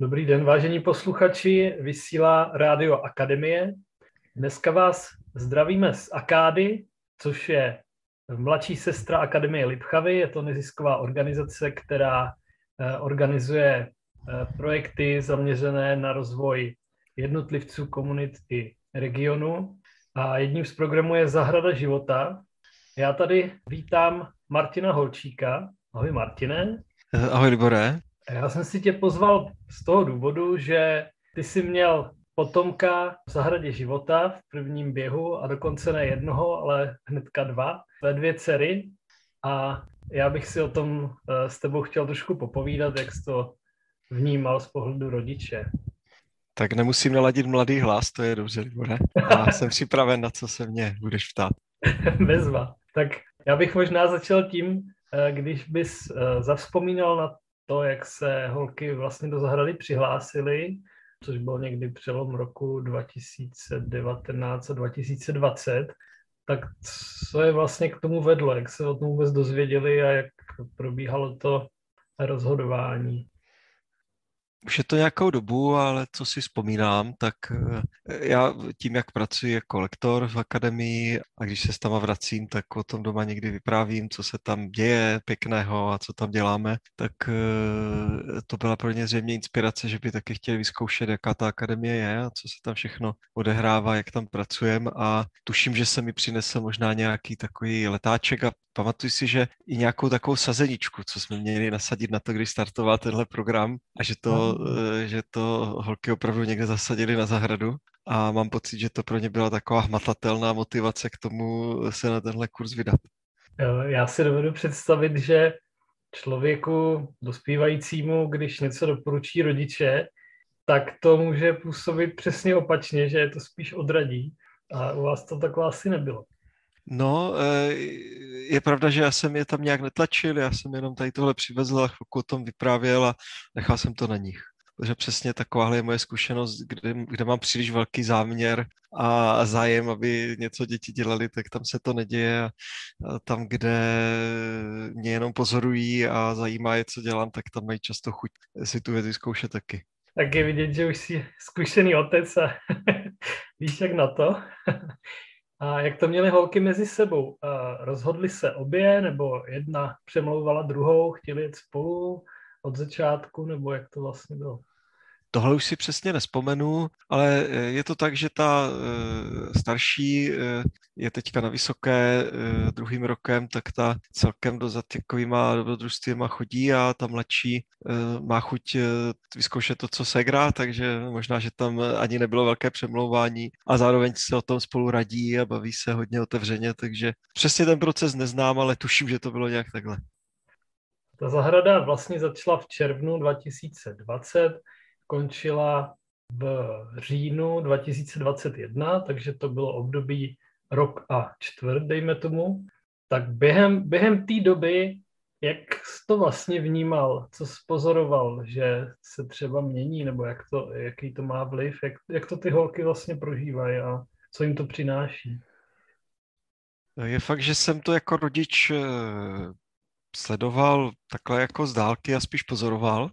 Dobrý den, vážení posluchači, vysílá Rádio Akademie. Dneska vás zdravíme z Akády, což je mladší sestra Akademie Lipchavy. Je to nezisková organizace, která eh, organizuje eh, projekty zaměřené na rozvoj jednotlivců, komunit i regionu. A jedním z programů je Zahrada života. Já tady vítám Martina Holčíka. Ahoj Martine. Ahoj Libore. Já jsem si tě pozval z toho důvodu, že ty jsi měl potomka v zahradě života v prvním běhu a dokonce ne jednoho, ale hnedka dva, ve dvě dcery a já bych si o tom eh, s tebou chtěl trošku popovídat, jak jsi to vnímal z pohledu rodiče. Tak nemusím naladit mladý hlas, to je dobře, Libore. Já jsem připraven, na co se mě budeš ptát. Bezva. Tak já bych možná začal tím, eh, když bys eh, zavzpomínal na to, jak se holky vlastně do zahrady přihlásily, což bylo někdy přelom roku 2019 a 2020, tak co je vlastně k tomu vedlo, jak se o tom vůbec dozvěděli a jak probíhalo to rozhodování? Už je to nějakou dobu, ale co si vzpomínám, tak eh, já tím, jak pracuji jako lektor v akademii a když se s tam vracím, tak o tom doma někdy vyprávím, co se tam děje pěkného a co tam děláme, tak eh, to byla pro ně zřejmě inspirace, že by taky chtěli vyzkoušet, jaká ta akademie je a co se tam všechno odehrává, jak tam pracujeme a tuším, že se mi přinesl možná nějaký takový letáček a pamatuju si, že i nějakou takovou sazeničku, co jsme měli nasadit na to, když startoval tenhle program a že to, mm. že to holky opravdu někde zasadili na zahradu a mám pocit, že to pro ně byla taková hmatatelná motivace k tomu se na tenhle kurz vydat. Já si dovedu představit, že člověku dospívajícímu, když něco doporučí rodiče, tak to může působit přesně opačně, že je to spíš odradí. A u vás to takhle asi nebylo. No, eh, je pravda, že já jsem je tam nějak netlačil, já jsem jenom tady tohle přivezl a chvilku o tom vyprávěl a nechal jsem to na nich. Takže přesně takováhle je moje zkušenost, kde, kde mám příliš velký záměr a zájem, aby něco děti dělali, tak tam se to neděje. A tam, kde mě jenom pozorují a zajímá je, co dělám, tak tam mají často chuť si tu věci zkoušet taky. Tak je vidět, že už jsi zkušený otec a víš jak na to. A jak to měly holky mezi sebou? Rozhodly se obě, nebo jedna přemlouvala druhou, chtěli jít spolu od začátku, nebo jak to vlastně bylo? Tohle už si přesně nespomenu, ale eh, je to tak, že ta eh, starší eh, je teďka na vysoké druhým rokem, tak ta celkem do takovýma dobrodružstvíma chodí a ta mladší má chuť vyzkoušet to, co se hrá, takže možná, že tam ani nebylo velké přemlouvání a zároveň se o tom spolu radí a baví se hodně otevřeně, takže přesně ten proces neznám, ale tuším, že to bylo nějak takhle. Ta zahrada vlastně začala v červnu 2020 končila v říjnu 2021, takže to bylo období rok a čtvrt, dejme tomu. Tak během, během té doby, jak jsi to vlastně vnímal, co jsi pozoroval, že se třeba mění, nebo jak to, jaký to má vliv, jak, jak to ty holky vlastně prožívají a co jim to přináší? Je fakt, že jsem to jako rodič eh, sledoval takhle jako z dálky a spíš pozoroval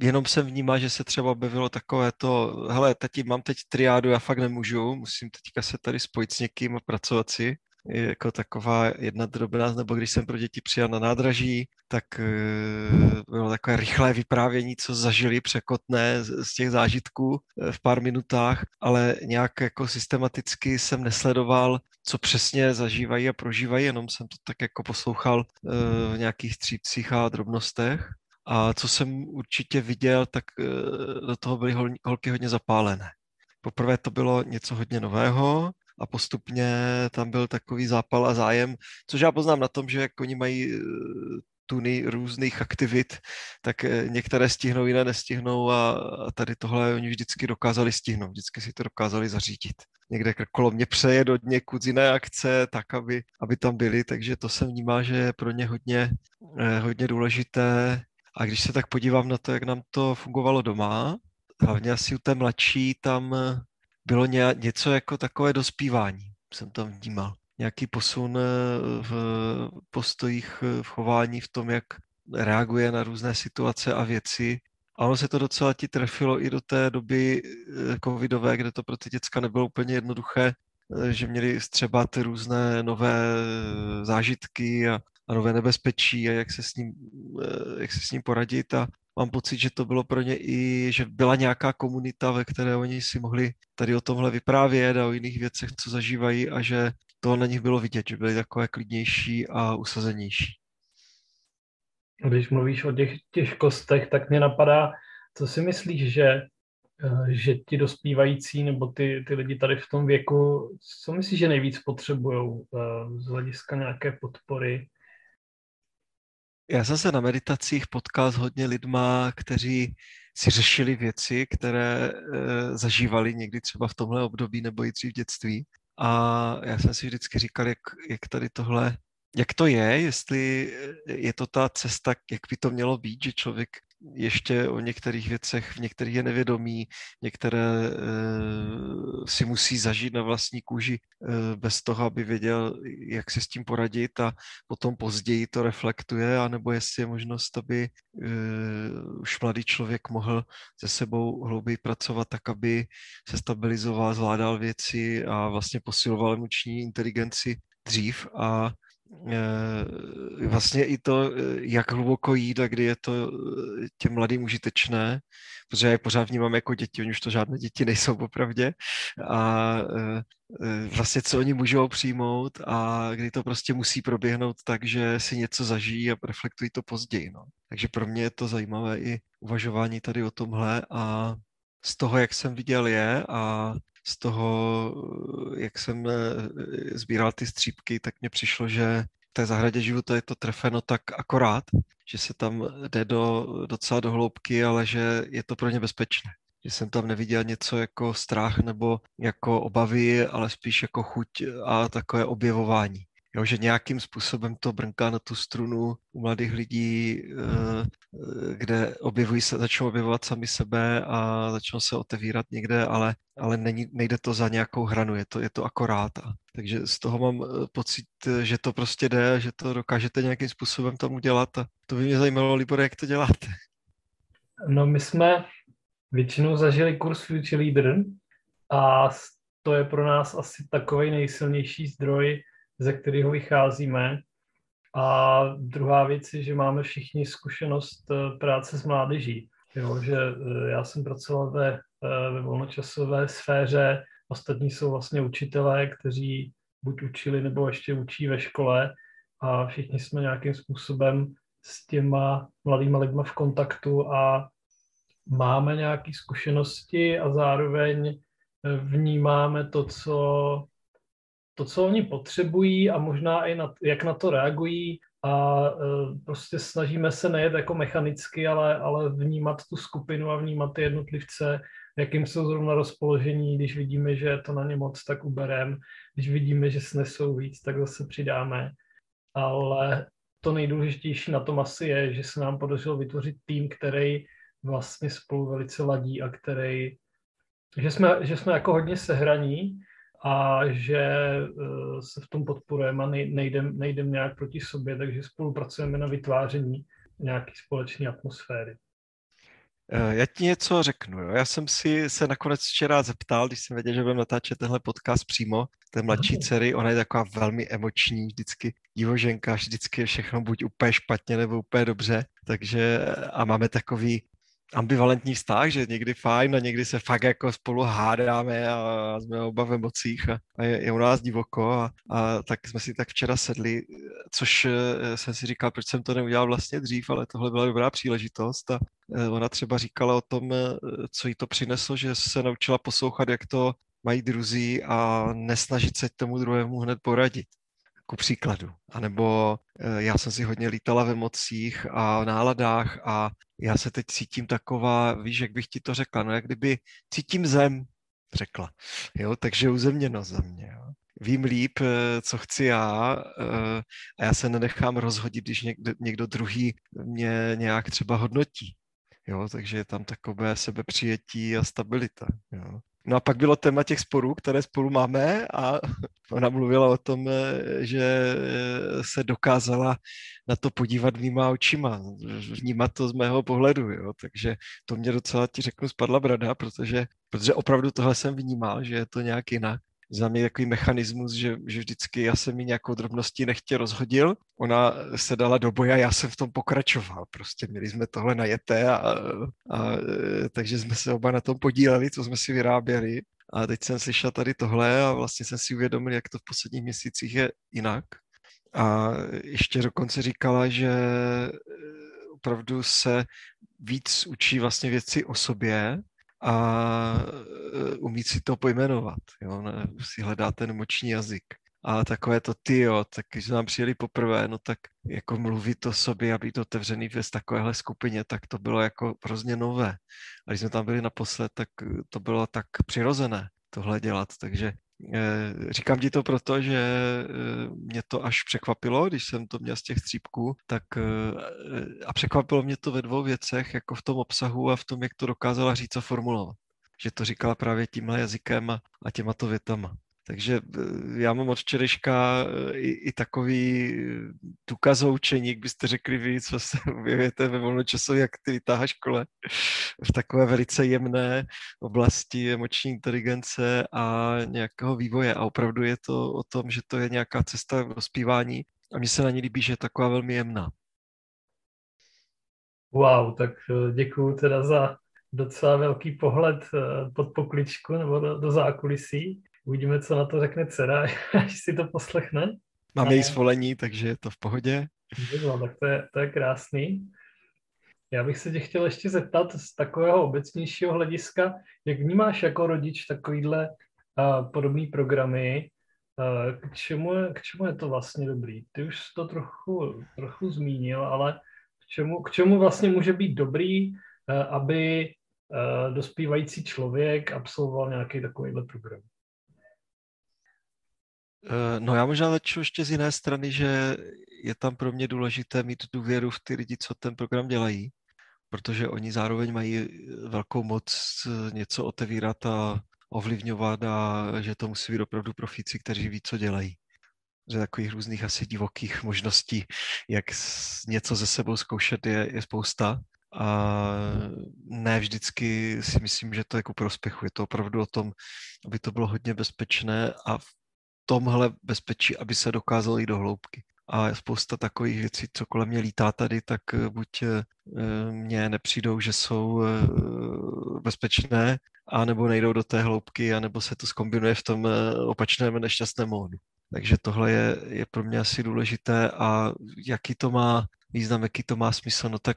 jenom jsem vnímal, že se třeba objevilo takové to, hele, tati, mám teď triádu, já fakt nemůžu, musím teďka se tady spojit s někým a pracovat si. Jako taková jedna drobná, nebo když jsem pro děti přijel na nádraží, tak uh, bylo takové rychlé vyprávění, co zažili překotné z, těch zážitků uh, v pár minutách, ale nějak jako systematicky jsem nesledoval, co přesně zažívají a prožívají, jenom jsem to tak jako poslouchal uh, v nějakých střípcích a drobnostech. A co jsem určitě viděl, tak eh, do toho byly holky hodně zapálené. Poprvé to bylo něco hodně nového a postupně tam byl takový zápal a zájem, což já poznám na tom, že jak oni mají eh, tuny různých aktivit, tak eh, některé stihnou, jiné nestihnou a tady tohle oni vždycky dokázali stihnout, vždycky si to dokázali zařídit. Někde kolo mě přeje od někud z jiné akce, tak, aby, aby tam byli, takže to jsem vnímal, že je pro ně hodně, hodně důležité a když se tak podívám na to, jak nám to fungovalo doma, hlavně asi u té mladší, tam eh, bylo ně, něco jako takové dospívání, jsem tam vnímal. Nějaký posun eh, v postojích, eh, v chování, v tom, jak reaguje na různé situace a věci. A ono se to docela ti trefilo i do té doby covidové, kde to pro ty děcka nebylo úplně jednoduché, že měli třeba ty různé nové zážitky a, a nové nebezpečí a jak se, s ním, jak se s ním poradit a mám pocit, že to bylo pro ně i, že byla nějaká komunita, ve které oni si mohli tady o tomhle vyprávět a o jiných věcech, co zažívají a že to na nich bylo vidět, že byli takové klidnější a usazenější. Když mluvíš o těch těžkostech, tak mě napadá, co si myslíš, že, eh, že ti dospívající nebo ty, ty lidi tady v tom věku, co myslíš, že nejvíc potřebují eh, z hlediska nějaké podpory? Já jsem se na meditacích potkal s hodně lidma, kteří si řešili věci, které e, zažívali někdy třeba v tomhle období nebo i dřív v dětství. A já jsem si vždycky říkal, jak, jak tady tohle, jak to je, jestli je to ta cesta, jak by to mělo být, že člověk ještě o některých věcech, v některých je nevědomí, některé uh, si musí zažít na vlastní kůži uh, bez toho, aby věděl, jak si s tím poradit a potom později to reflektuje, anebo jestli je možnost, aby uh, už mladý člověk mohl se sebou hlouběji pracovat tak, aby se stabilizoval, zvládal věci a vlastně posiloval emoční inteligenci dřív a Eh, vlastně i to, eh, jak hluboko jít a kdy je to eh, těm mladým užitečné, protože já je pořád vnímám jako děti, oni už to žádné děti nejsou popravdě a vlastně co oni můžou přijmout a kdy to prostě musí proběhnout tak, že si něco zažijí a reflektují to později. No. Takže pro mě je to zajímavé i uvažování tady o tomhle a z toho, jak jsem viděl je a z toho, jak jsem eh, sbíral ty střípky, tak mně přišlo, že té zahradě života je to trefeno tak akorát, že se tam jde do, docela do hloubky, ale že je to pro ně bezpečné. Že jsem tam neviděl něco jako strach nebo jako obavy, ale spíš jako chuť a takové objevování. Jo, že nějakým způsobem to brnká na tu strunu u mladých lidí, eh, eh, kde objevují se, začnou objevovat sami sebe a začnou se otevírat někde, ale, ale není, nejde to za nějakou hranu, je to, je to akorát. Takže z toho mám eh, pocit, že to prostě jde, že to dokážete nějakým způsobem tam udělat a to by mě zajímalo, Libor, jak to děláte. No my jsme většinou zažili kurz Future Leader a to je pro nás asi takový nejsilnější zdroj ze kterého vycházíme. A druhá věc je, že máme všichni zkušenost eh, práce s mládeží. Jo, že eh, já jsem pracoval ve, eh, ve volnočasové sféře, ostatní jsou vlastně učitelé, kteří buď učili nebo ještě učí ve škole a všichni jsme nějakým způsobem s těma mladými lidmi v kontaktu a máme nějaké zkušenosti a zároveň vnímáme to, co to, co oni potřebují a možná i na, jak na to reagují a e, prostě snažíme se nejet jako mechanicky, ale, ale vnímat tu skupinu a vnímat ty jednotlivce, jakým jsou zrovna rozpoložení, když vidíme, že je to na ně moc, tak uberem, když vidíme, že snesou víc, tak zase přidáme. Ale to nejdůležitější na tom asi je, že se nám podařilo vytvořit tým, který vlastně spolu velice ladí a který, že jsme, že jsme jako hodně sehraní a že eh, se v tom podporujeme a nejdem, nejdem nějak proti sobě, takže spolupracujeme na vytváření nějaké společné atmosféry. Eh, já ti něco řeknu. Jo. Já jsem si se nakonec včera zeptal, když jsem věděl, že budeme natáčet tenhle podcast přímo, té mladší dcery, ona je taková velmi emoční, vždycky divoženka, vždycky je všechno buď úplně špatně nebo úplně dobře, takže a máme takový ambivalentní vztah, že někdy fajn a někdy se fakt jako spolu hádáme a jsme oba v emocích a, a je, je u nás divoko a, a tak jsme si tak včera sedli, což eh, jsem si říkal, proč jsem to neudělal vlastně dřív, ale tohle byla dobrá příležitost a eh, ona třeba říkala o tom, eh, co jí to přineslo, že se naučila poslouchat, jak to mají druzí a nesnažit se tomu druhému hned poradit ku příkladu. A nebo já jsem si hodně lítala v emocích a náladách a já se teď cítím taková, víš, jak bych ti to řekla, no jak kdyby cítím zem, řekla. Jo, takže uzemněno za mě. Jo. Vím líp, eh, co chci já eh, a já se nenechám rozhodit, když někdo, někdo druhý mě nějak třeba hodnotí. Jo, takže je tam takové sebepřijetí a stabilita. Jo. No a pak bylo téma těch sporů, které spolu máme a ona mluvila o tom, eh, že eh, se dokázala na to podívat mýma očima, vnímat to z mého pohledu, jo. takže to mě docela, ti řeknu, spadla brada, protože, protože opravdu tohle jsem vnímal, že je to nějak jinak za mě takový mechanismus, že, že vždycky já jsem mi nějakou drobností nechtě rozhodil, ona se dala do boje a já jsem v tom pokračoval. Prostě měli jsme tohle najeté a, a, a takže jsme se oba na tom podíleli, co jsme si vyráběli. A teď jsem slyšel tady tohle a vlastně jsem si uvědomil, jak to v posledních měsících je jinak. A ještě dokonce říkala, že opravdu se víc učí vlastně věci o sobě, a e, umí si to pojmenovat. Jo? Ne, si hledá ten moční jazyk. A takové to ty, jo, tak když nám přijeli poprvé, no tak jako mluvit o sobě a být otevřený v takovéhle skupině, tak to bylo jako hrozně nové. A když jsme tam byli naposled, tak to bylo tak přirozené tohle dělat. Takže říkám ti to proto, že eh, mě to až překvapilo, když jsem to měl z těch střípků, tak eh, a překvapilo mě to ve dvou věcech, jako v tom obsahu a v tom, jak to dokázala říct a formulovat. Že to říkala právě tímhle jazykem a, a těma to větama. Takže eh, já mám od včerejška eh, i, i takový eh, důkazoučeník, byste řekli vy, co se objevujete ve volnočasové aktivitách a škole v takové velice jemné oblasti emoční inteligence a nějakého vývoje. A opravdu je to o tom, že to je nějaká cesta v dospívání a mně se na ní líbí, že je taková velmi jemná. Wow, tak děkuju teda za docela velký pohled pod pokličku nebo do, do zákulisí. Uvidíme, co na to řekne dcera, až si to poslechne. Máme její svolení, takže je to v pohodě. No, tak to je, to je krásný. Já bych se tě chtěl ještě zeptat z takového obecnějšího hlediska, jak vnímáš jako rodič takovýhle uh, podobný programy, uh, k, čemu je, k čemu je to vlastně dobrý? Ty už to trochu, trochu zmínil, ale k čemu, k čemu vlastně může být dobrý, uh, aby uh, dospívající člověk absolvoval nějaký takovýhle program? Eh, no já možná začnu ještě z jiné strany, že je tam pro mě důležité mít důvěru v ty lidi, co ten program dělají, protože oni zároveň mají velkou moc něco otevírat a ovlivňovat a že to musí být opravdu profíci, kteří ví, co dělají. Že takových různých asi divokých možností, jak něco ze sebou zkoušet, je, je spousta. A ne vždycky si myslím, že to je ku prospěchu. Je to opravdu o tom, aby to bylo hodně bezpečné a tomhle bezpečí, aby se dokázalo jít do hloubky. A spousta takových věcí, co kolem mě lítá tady, tak eh, buď eh, mně nepřijdou, že jsou eh, bezpečné, a nebo nejdou do té hloubky, anebo se to skombinuje v tom opačném nešťastném módu. Takže tohle je, je pro mě asi důležité a jaký to má význam, jaký to má smysl, no tak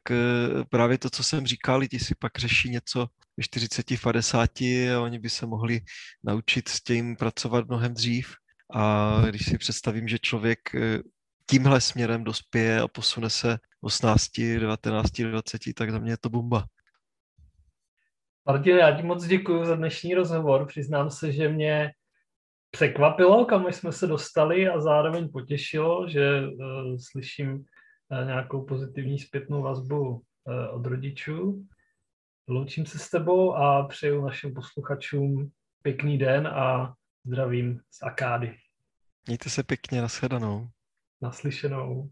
právě to, co jsem říkal, lidi si pak řeší něco ve 40, 50 a oni by se mohli naučit s tím pracovat mnohem dřív a když si představím, že člověk eh, tímhle směrem dospěje a posune se 18, 19, 20, tak za mě je to bomba. Martin, já ti moc děkuji za dnešní rozhovor. Přiznám se, že mě překvapilo, kam jsme se dostali a zároveň potěšilo, že uh, slyším uh, nějakou pozitivní zpětnou vazbu uh, od rodičů. Loučím se s tebou a přeju našim posluchačům pěkný den a Zdravím z Akády. Mějte se pěkně, nashledanou. Naslyšenou.